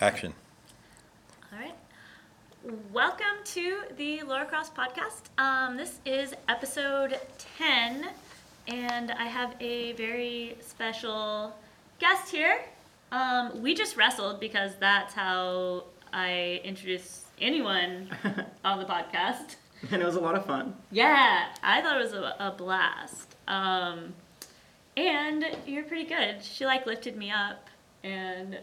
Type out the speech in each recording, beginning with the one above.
Action. All right. Welcome to the Lora Cross podcast. Um, this is episode 10, and I have a very special guest here. Um, we just wrestled because that's how I introduce anyone on the podcast. And it was a lot of fun. Yeah, I thought it was a, a blast. Um, and you're pretty good. She like lifted me up, and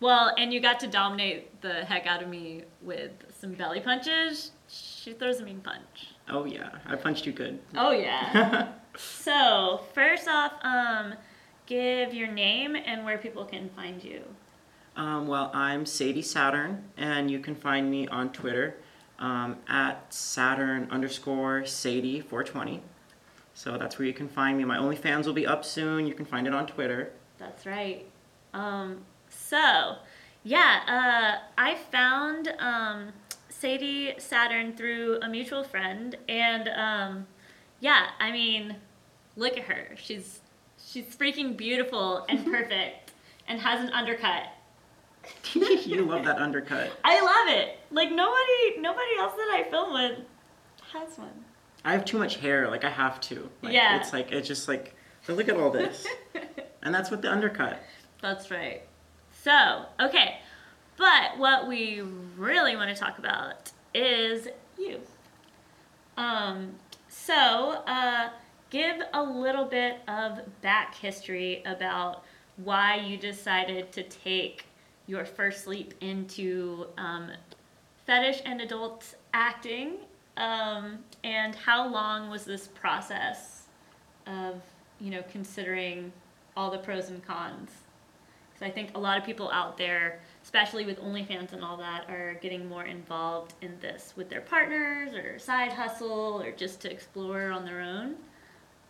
well, and you got to dominate the heck out of me with some belly punches. She throws a mean punch. Oh yeah, I punched you good. Oh yeah. so first off, um, give your name and where people can find you. Um, well, I'm Sadie Saturn, and you can find me on Twitter um, at Saturn underscore Sadie 420. So that's where you can find me. My OnlyFans will be up soon. You can find it on Twitter. That's right. Um, so, yeah, uh, I found um, Sadie Saturn through a mutual friend, and um, yeah, I mean, look at her. She's she's freaking beautiful and perfect, and has an undercut. you love that undercut. I love it. Like nobody, nobody else that I film with has one. I have too much hair. Like I have to. Like, Yeah. It's like it's just like look at all this, and that's with the undercut. That's right. So, okay. But what we really want to talk about is you. Um, so, uh, give a little bit of back history about why you decided to take your first leap into um, fetish and adult acting, um, and how long was this process of, you know, considering all the pros and cons? So I think a lot of people out there, especially with OnlyFans and all that, are getting more involved in this with their partners or side hustle or just to explore on their own.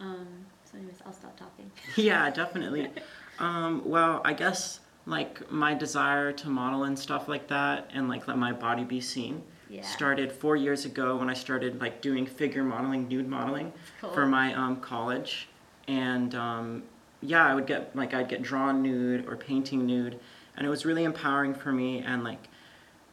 Um, so, anyways, I'll stop talking. yeah, definitely. Um, well, I guess like my desire to model and stuff like that, and like let my body be seen, Yeah. started four years ago when I started like doing figure modeling, nude modeling Cool. for my um, college, and um, yeah, I would get like I'd get drawn nude or painting nude, and it was really empowering for me. And like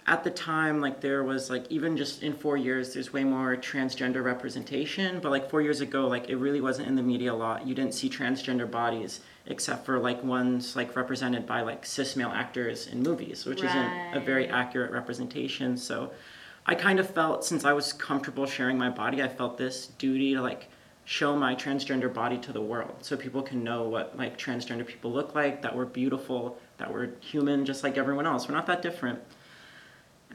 at the time, like there was like even just in four years, there's way more transgender representation. But like four years ago, like it really wasn't in the media a lot. You didn't see transgender bodies except for like ones like represented by like cis male actors in movies, which isn't a very accurate representation. So I kind of felt since I was comfortable sharing my body, I felt this duty to like show my transgender body to the world so people can know what like transgender people look like, that we're beautiful, that we're human just like everyone else. We're not that different.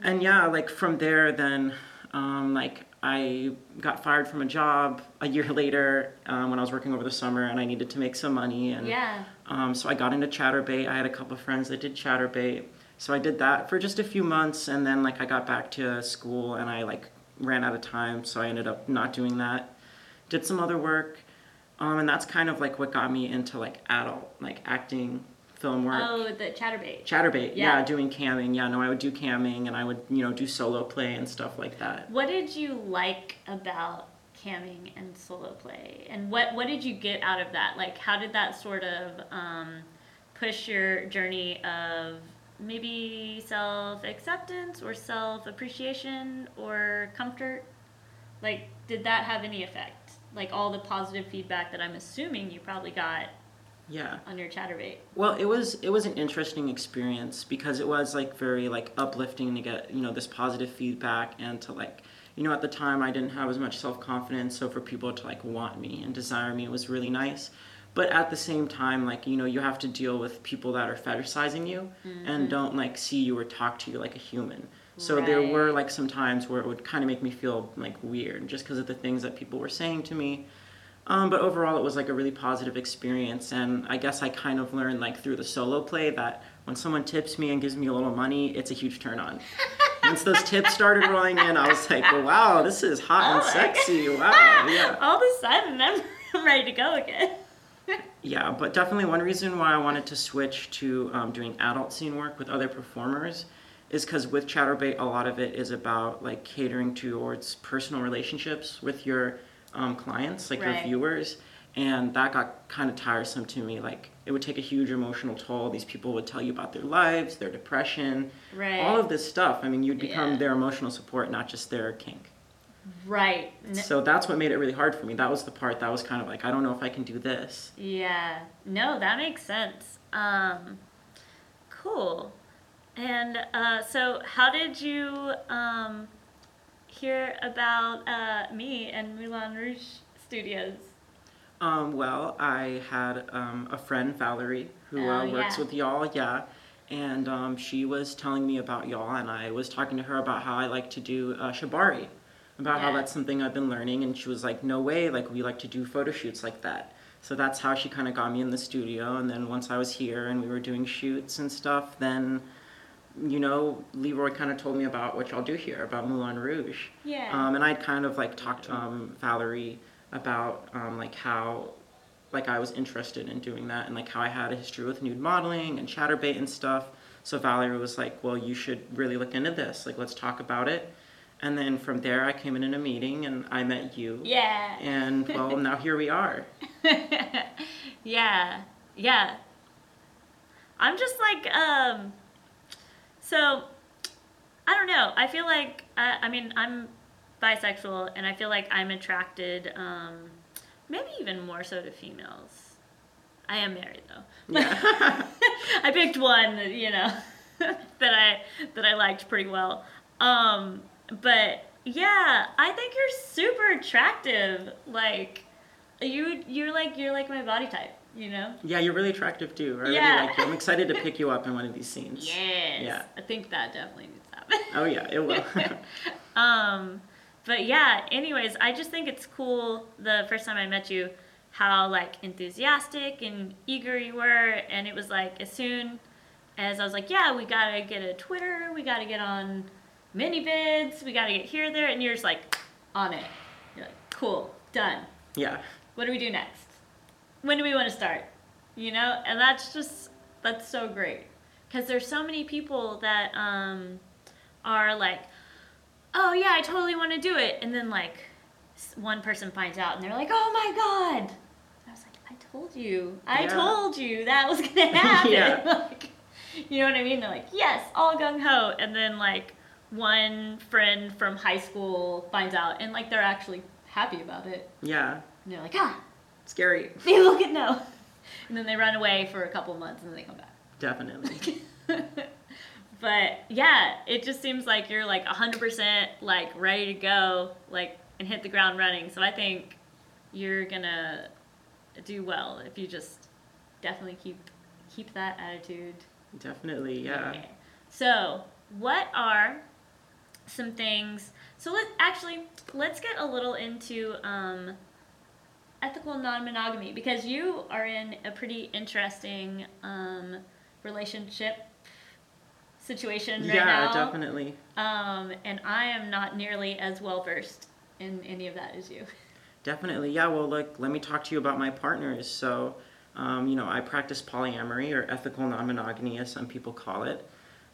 And yeah, like from there then um, like I got fired from a job a year later um, when I was working over the summer and I needed to make some money and Yeah. um, so I got into Chaturbate. I had a couple of friends that did Chaturbate. So I did that for just a few months, and then like I got back to school, and I like ran out of time, so I ended up not doing that. Did some other work, um, and that's kind of like what got me into like adult like acting, film work. Oh, the Chaturbate. Chaturbate, yeah. Yeah. doing camming. Yeah, no, I would do camming, and I would you know do solo play and stuff like that. What did you like about camming and solo play? And what, what did you get out of that? Like, how did that sort of um, push your journey of maybe self acceptance or self appreciation or comfort? Like, did that have any effect? Like, all the positive feedback that I'm assuming you probably got Yeah. on your Chaturbate. Well, it was it was an interesting experience because it was like very like uplifting to get you know this positive feedback and to like you know at the time I didn't have as much self confidence, so for people to like want me and desire me it was really nice. But at the same time, like you know, you have to deal with people that are fetishizing you and mm-hmm. don't like see you or talk to you like a human. So there were like some times where it would kind of make me feel like weird just because of the things that people were saying to me. Um, but overall, it was like a really positive experience, and I guess I kind of learned like through the solo play that when someone tips me and gives me a little money, it's a huge turn on. Once those tips started rolling in, I was like, "Wow, this is hot and Oh my sexy!" God. Wow, yeah, All of a sudden, I'm, I'm ready to go again. yeah. But definitely one reason why I wanted to switch to um, doing adult scene work with other performers is because with Chaturbate, a lot of it is about like catering towards personal relationships with your um, clients, like your viewers. and that got kind of tiresome to me. Like it would take a huge emotional toll. These people would tell you about their lives, their depression, Right. all of this stuff. I mean, you'd become Yeah. their emotional support, not just their kink. Right. So that's what made it really hard for me. That was the part that was kind of like, I don't know if I can do this. Yeah. No, that makes sense. Um, cool. And uh, so, how did you um, hear about uh, me and Moulin Rouge Studios? Um, well, I had um, a friend, Valerie, who uh, Oh, works yeah. with y'all, yeah. And um, she was telling me about y'all, and I was talking to her about how I like to do uh, shibari, about how that's something I've been learning. And she was like, no way, like, we like to do photo shoots like that. So that's how she kind of got me in the studio. And then once I was here and we were doing shoots and stuff, then, you know, Leroy kind of told me about what y'all do here, about Moulin Rouge. Yeah. Um, and I'd kind of like talked to um, Valerie about um, like how like I was interested in doing that and like how I had a history with nude modeling and Chaturbate and stuff. So Valerie was like, "Well, you should really look into this. Like, let's talk about it." And then from there, I came in in a meeting and I met you. yeah. And well, now here we are. yeah. Yeah. I'm just like, um, so I don't know. I feel like, I, I mean, I'm bisexual and I feel like I'm attracted, um, maybe even more so to females. I am married though. Yeah. I picked one, that, you know, that I that I liked pretty well. Um, but yeah, I think you're super attractive. Like you, you're like you're like my body type. You know. yeah, you're really attractive too. I really like you. I'm excited to pick you up in one of these scenes. Yes. Yeah. I think that definitely needs to happen. Oh yeah, it will. um, but yeah. Anyways, I just think it's cool. The first time I met you, how like enthusiastic and eager you were, and it was like as soon as I was like, yeah, we gotta get a Twitter, we gotta get on ManyVids, we gotta get here, there, and you're just like on it. You're like, cool, done. yeah. What do we do next? When do we want to start? You know, and that's just that's so great because there's so many people that um, are like, oh yeah, I totally want to do it, and then like one person finds out and they're like, oh my god. I was like, I told you, I Yeah. told you that was gonna happen. Yeah. like, you know what I mean? They're like, yes, all gung ho, and then like one friend from high school finds out and like they're actually happy about it. Yeah. And they're like, ah, Scary. they look at no. And then they run away for a couple months and then they come back. Definitely. but yeah, it just seems like you're like 100% like ready to go, like, and hit the ground running. So I think you're gonna do well if you just definitely keep keep that attitude. Definitely. Yeah. Okay. So, what are some things? So let actually let's get a little into um, ethical non-monogamy because you are in a pretty interesting um, relationship situation right Yeah, now. Yeah, definitely. Um, and I am not nearly as well versed in any of that as you. Definitely, yeah. Well, look, let me talk to you about my partners. So, um, you know, I practice polyamory or ethical non monogamy, as some people call it.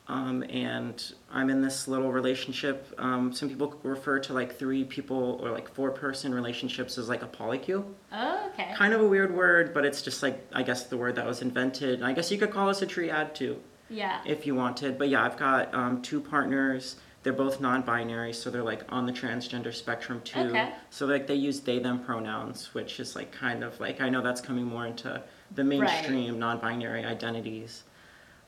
Um, and I'm in this little relationship. Um, some people refer to like three people or like four person relationships as like a polycule. Oh, okay. Kind of a weird word, but it's just like, I guess, the word that was invented. And I guess you could call us a triad too Yeah. if you wanted. But yeah, I've got um, two partners. They're both non-binary, so they're like on the transgender spectrum too. Okay. So like they use they/them pronouns, which is like kind of like I know that's coming more into the mainstream non-binary identities.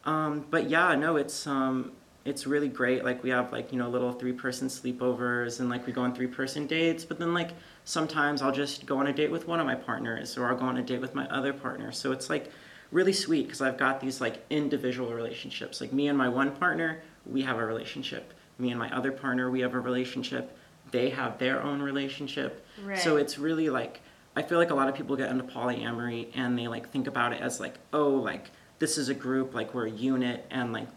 Um, but yeah, no, it's um, it's really great. Like we have like you know little three-person sleepovers and like we go on three-person dates. But then like sometimes I'll just go on a date with one of my partners, or I'll go on a date with my other partner. So it's like really sweet because I've got these like individual relationships. Like me and my one partner, we have a relationship. Me and my other partner, we have a relationship. They have their own relationship. So it's really like I feel like a lot of people get into polyamory and they like think about it as like, oh, like this is a group, like we're a unit and like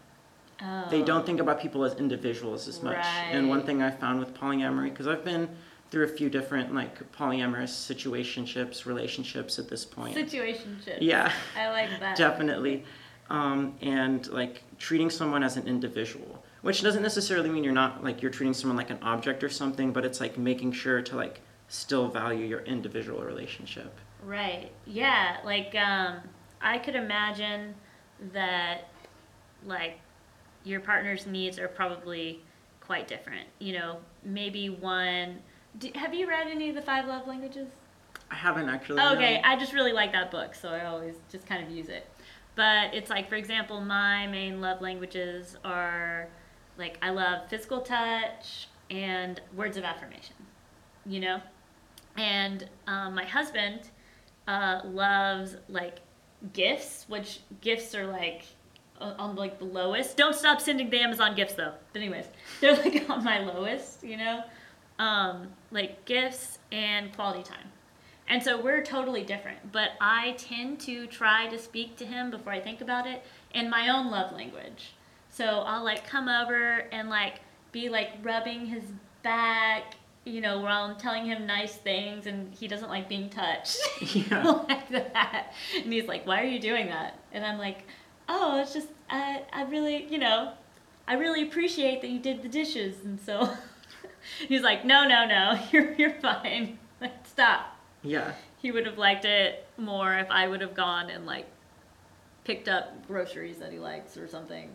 Oh. they don't think about people as individuals as much. Right. And one thing I found with polyamory, because I've been through a few different like polyamorous situationships, relationships at this point. Situationship. yeah, I like that. definitely. Um, and like treating someone as an individual, which doesn't necessarily mean you're not like you're treating someone like an object or something, but it's like making sure to like still value your individual relationship. Right. Yeah. Like, um, I could imagine that, like, your partner's needs are probably quite different. You know, maybe one. Do, have you read any of the five love languages? I haven't actually. Okay, no. I just really like that book, so I always just kind of use it. But it's like, for example, my main love languages are like I love physical touch and words of affirmation, you know? And um, my husband uh, loves like gifts, which gifts are like on like the lowest. Don't stop sending the Amazon gifts though. But anyways, they're like on my lowest, you know? Um, like gifts and quality time. And so we're totally different, but I tend to try to speak to him before I think about it in my own love language. So I'll like come over and like be like rubbing his back, you know, while I'm telling him nice things and he doesn't like being touched. Yeah. like that. And he's like, Why are you doing that? And I'm like, Oh, it's just I I really you know, I really appreciate that you did the dishes and so he's like, No, no, no, you're you're fine. Like stop Yeah. he would have liked it more if I would have gone and like picked up groceries that he likes or something.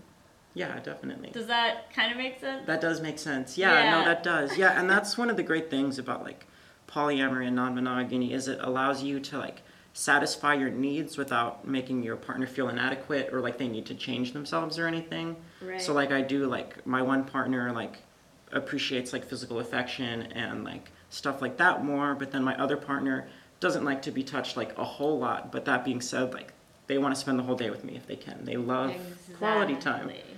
Yeah, definitely. Does that kind of make sense? That does make sense. Yeah, Yeah. no, that does. Yeah, and that's one of the great things about like polyamory and non-monogamy is it allows you to like satisfy your needs without making your partner feel inadequate or like they need to change themselves or anything. Right. So like I do like my one partner like appreciates like physical affection and like stuff like that more, but then my other partner doesn't like to be touched like a whole lot. But that being said, like they want to spend the whole day with me if they can. They love quality time Exactly.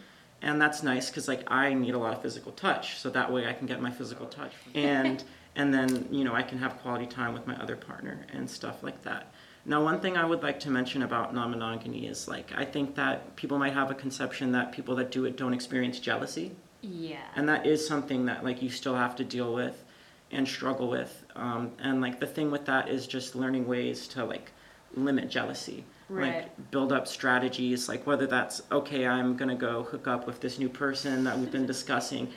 And that's nice because like i need a lot of physical touch so that way i can get my physical touch. And and then you know i can have quality time with my other partner and stuff like that. Now one thing i would like to mention about non-monogamy is like i think that people might have a conception that people that do it don't experience jealousy. Yeah. and that is something that like you still have to deal with and struggle with. Um, and like the thing with that is just learning ways to like limit jealousy Right. like build up strategies like whether that's okay i'm gonna go hook up with this new person that we've been discussing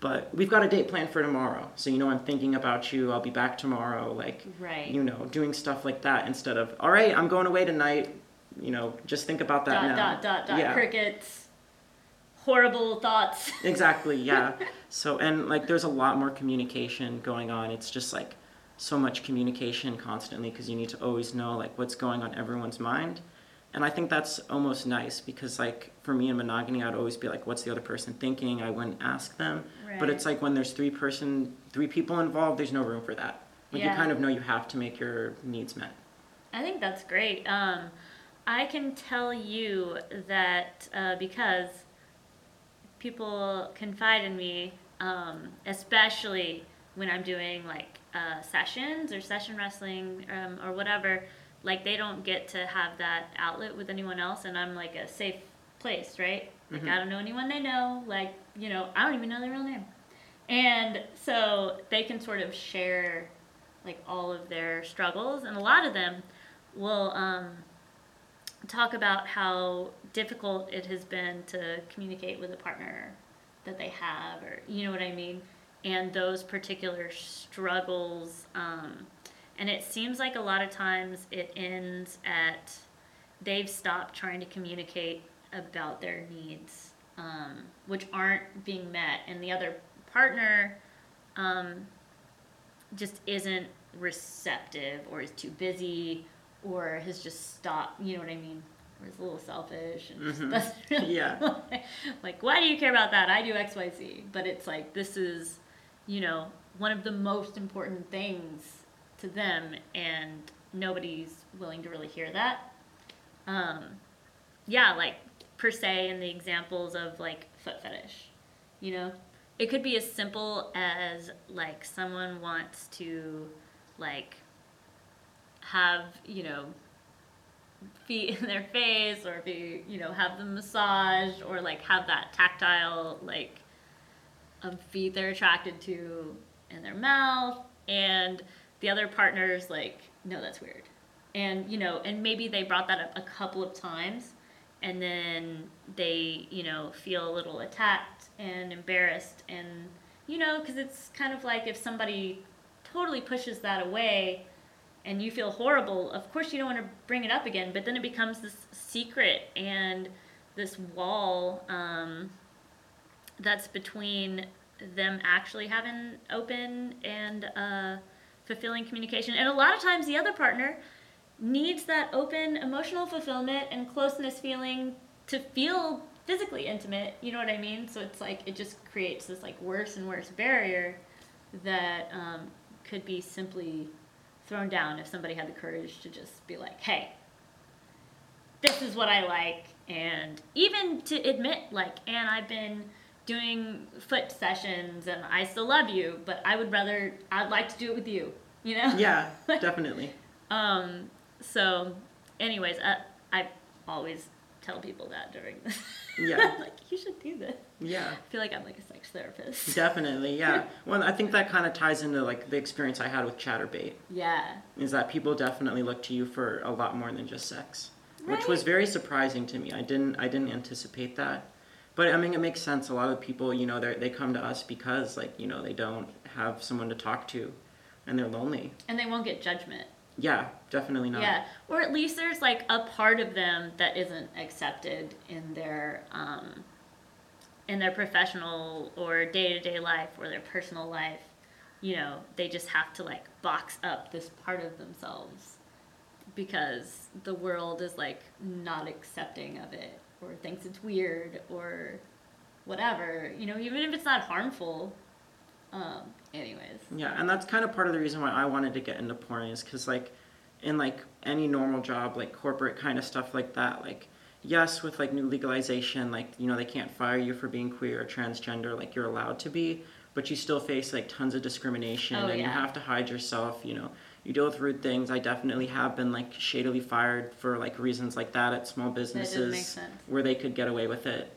but we've got a date planned for tomorrow so you know i'm thinking about you i'll be back tomorrow like Right. you know doing stuff like that instead of all right i'm going away tonight you know just think about that dot now dot dot dot yeah crickets. Horrible thoughts. Exactly, yeah. so and like there's a lot more communication going on. It's just like so much communication constantly because you need to always know like what's going on everyone's mind. And I think that's almost nice because like for me in monogamy I'd always be like what's the other person thinking? I wouldn't ask them. But it's like when there's three person three people involved, there's no room for that. Like Yeah. you kind of know you have to make your needs met. I think that's great. Um, I can tell you that uh, because people confide in me, um, especially when I'm doing like uh, sessions or session wrestling um, or whatever, like they don't get to have that outlet with anyone else, and I'm like a safe place, right? Like I don't know anyone they know. Like you know, I don't even know their real name, and so they can sort of share like all of their struggles, and a lot of them will um, talk about how difficult it has been to communicate with a partner that they have, or you know what I mean, and those particular struggles. Um, and it seems like a lot of times it ends at they've stopped trying to communicate about their needs, um, which aren't being met, and the other partner um, just isn't receptive or is too busy or has just stopped you know what i mean or is a little selfish and just Mhm. doesn't really Yeah. like why do you care about that i do xyz but it's like this is you know one of the most important things to them and nobody's willing to really hear that. Um yeah like per se in the examples of like foot fetish you know? It could be as simple as like someone wants to like have you know feet in their face or be you know have them massaged or like have that tactile like of feet they're attracted to in their mouth and the other partner's like no that's weird and you know and maybe they brought that up a couple of times and then they you know feel a little attacked and embarrassed and you know because it's kind of like if somebody totally pushes that away and you feel horrible, of course you don't want to bring it up again. But then it becomes this secret and this wall um, that's between them actually having open and uh, fulfilling communication. And a lot of times the other partner needs that open emotional fulfillment and closeness feeling to feel physically intimate. You know what I mean? So it's like it just creates this like worse and worse barrier that um, could be simply thrown down if somebody had the courage to just be like, hey, this is what I like. And even to admit, like, and I've been doing foot sessions and I still love you, but I would rather, I'd like to do it with you, you know? Yeah, definitely. um, so, anyways, I, I always tell people that during this. Yeah. like, you should do this. Yeah. I feel like I'm like a sex therapist. Definitely, yeah. Well, I think that kind of ties into like the experience I had with Chaturbate. Yeah. Is that people definitely look to you for a lot more than just sex, which was very surprising to me. I didn't, I didn't anticipate that. But I mean, it makes sense. A lot of people, you know, they they come to us because like you know they don't have someone to talk to, and they're lonely. And they won't get judgment. Yeah, definitely not. Yeah, or at least there's like a part of them that isn't accepted in their um, in their professional or day to day life or their personal life. You know, they just have to like box up this part of themselves because the world is like not accepting of it or thinks it's weird or whatever. You know, even if it's not harmful. Um, anyways. Yeah, and that's kind of part of the reason why I wanted to get into porn is because like in like any normal job, like corporate kind of stuff like that, like yes, with like new legalization, like you know they can't fire you for being queer or transgender, like you're allowed to be, but you still face like tons of discrimination Oh, and you have to hide yourself. You know, you deal with rude things. I definitely have been like shadily fired for like reasons like that at small businesses where they could get away with it.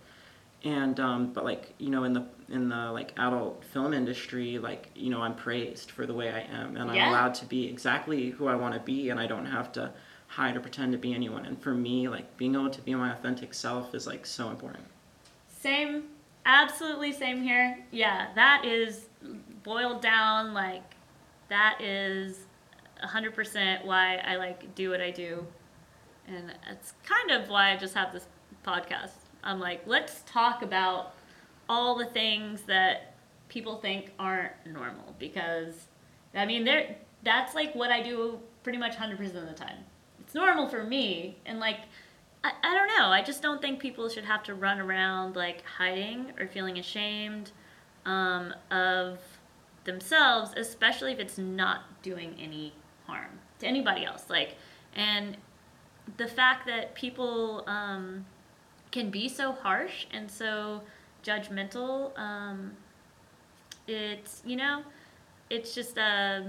And um, but like you know in the in the like adult film industry like you know i'm praised for the way i am and i'm allowed to be exactly who i want to be and i don't have to hide or pretend to be anyone. And for me like being able to be my authentic self is like so important. Same, absolutely same here. Yeah, that is boiled down like that is 100% why I like do what I do. And it's kind of why I just have this podcast. I'm like, let's talk about all the things that people think aren't normal because I mean, there that's like what I do pretty much 100% of the time. It's normal for me and like I, I don't know. I just don't think people should have to run around like hiding or feeling ashamed um, of themselves, especially if it's not doing any harm to anybody else. Like, and the fact that people um, can be so harsh and so judgmental, um, it's you know, it's just uh,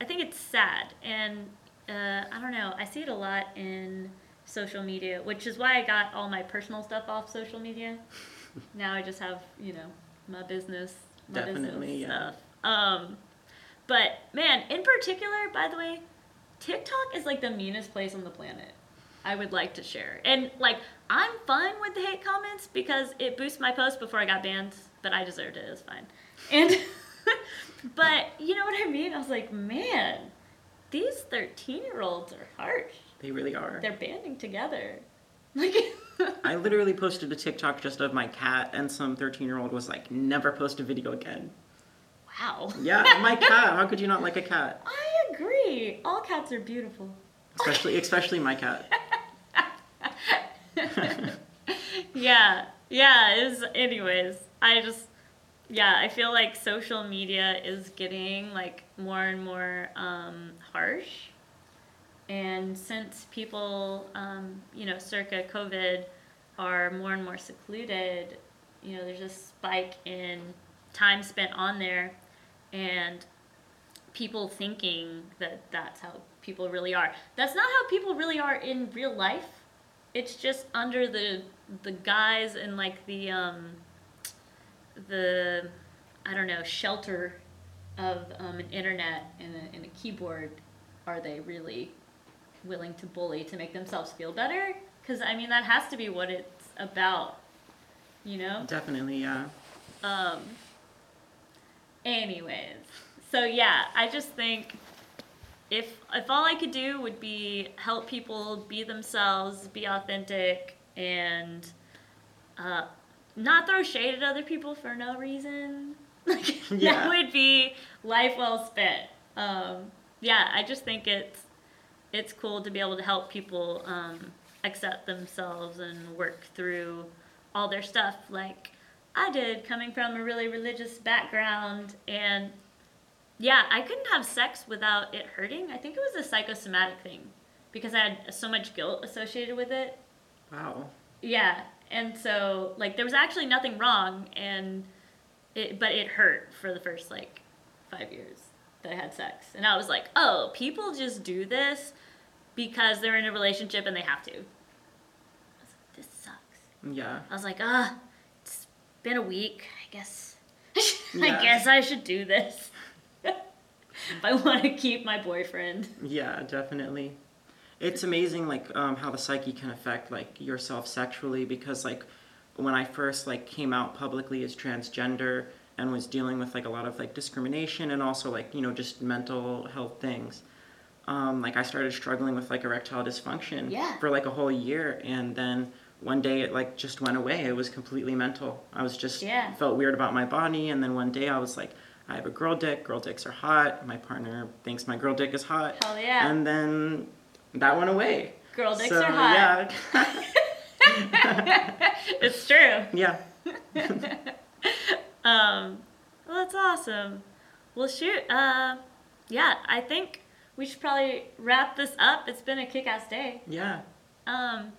I think it's sad, and uh, I don't know. I see it a lot in social media, which is why I got all my personal stuff off social media. now I just have you know my business, my Definitely, business yeah. stuff. Um, but man, in particular, by the way, TikTok is like the meanest place on the planet. I would like to share. And like I'm fine with the hate comments because it boosts my post before I got banned, but I deserved it. It's fine. And but you know what I mean? I was like, man, these 13 year olds are harsh. they really are They're banding together. Like i literally posted a tiktok just of my cat and some 13 year old was like never post a video again wow. yeah my cat how could you not like a cat I agree. All cats are beautiful. especially especially my cat yeah yeah was anyways i just yeah i feel like social media is getting like more and more um, harsh and since people um, you know circa covid are more and more secluded you know there's a spike in time spent on there and people thinking that that's how people really are. That's not how people really are in real life. It's just under the the guise and like the um the I don't know shelter of um, an internet and a, and a keyboard. Are they really willing to bully to make themselves feel better? Because I mean that has to be what it's about you know? Definitely yeah. Um anyways so yeah I just think if if all I could do would be help people be themselves, be authentic, and uh, not throw shade at other people for no reason, like Yeah. that would be life well spent. Um, yeah, I just think it's it's cool to be able to help people um, accept themselves and work through all their stuff like I did coming from a really religious background and yeah, I couldn't have sex without it hurting. I think it was a psychosomatic thing because I had so much guilt associated with it. Wow. Yeah, and so like there was actually nothing wrong and it but it hurt for the first like 5 years that I had sex. And I was like, "Oh, people just do this because they're in a relationship and they have to." I was like, this sucks. Yeah. I was like, "Ah, been a week. I guess Yeah. I guess I should do this." if I want to keep my boyfriend. Yeah, definitely. It's amazing, like um, how the psyche can affect like yourself sexually. Because like when I first like came out publicly as transgender and was dealing with like a lot of like discrimination and also like you know just mental health things. Um, like I started struggling with like erectile dysfunction Yeah. for like a whole year, and then one day it like just went away. It was completely mental. I was just Yeah. felt weird about my body, and then one day I was like, I have a girl dick. Girl dicks are hot. My partner thinks my girl dick is hot. Hell yeah. And then that went away. Girl dicks So, are hot. Yeah. it's true. yeah. Um, well, that's awesome. Well, shoot. Uh, yeah, I think we should probably wrap this up. It's been a kick-ass day. Yeah. Um,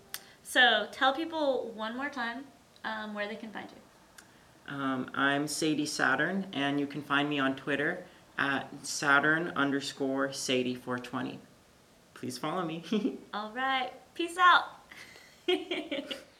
so tell people one more time um, where they can find you. Um, I'm Sadie Saturn, and you can find me on Twitter at Saturn underscore Sadie420. Please follow me. All right. Peace out.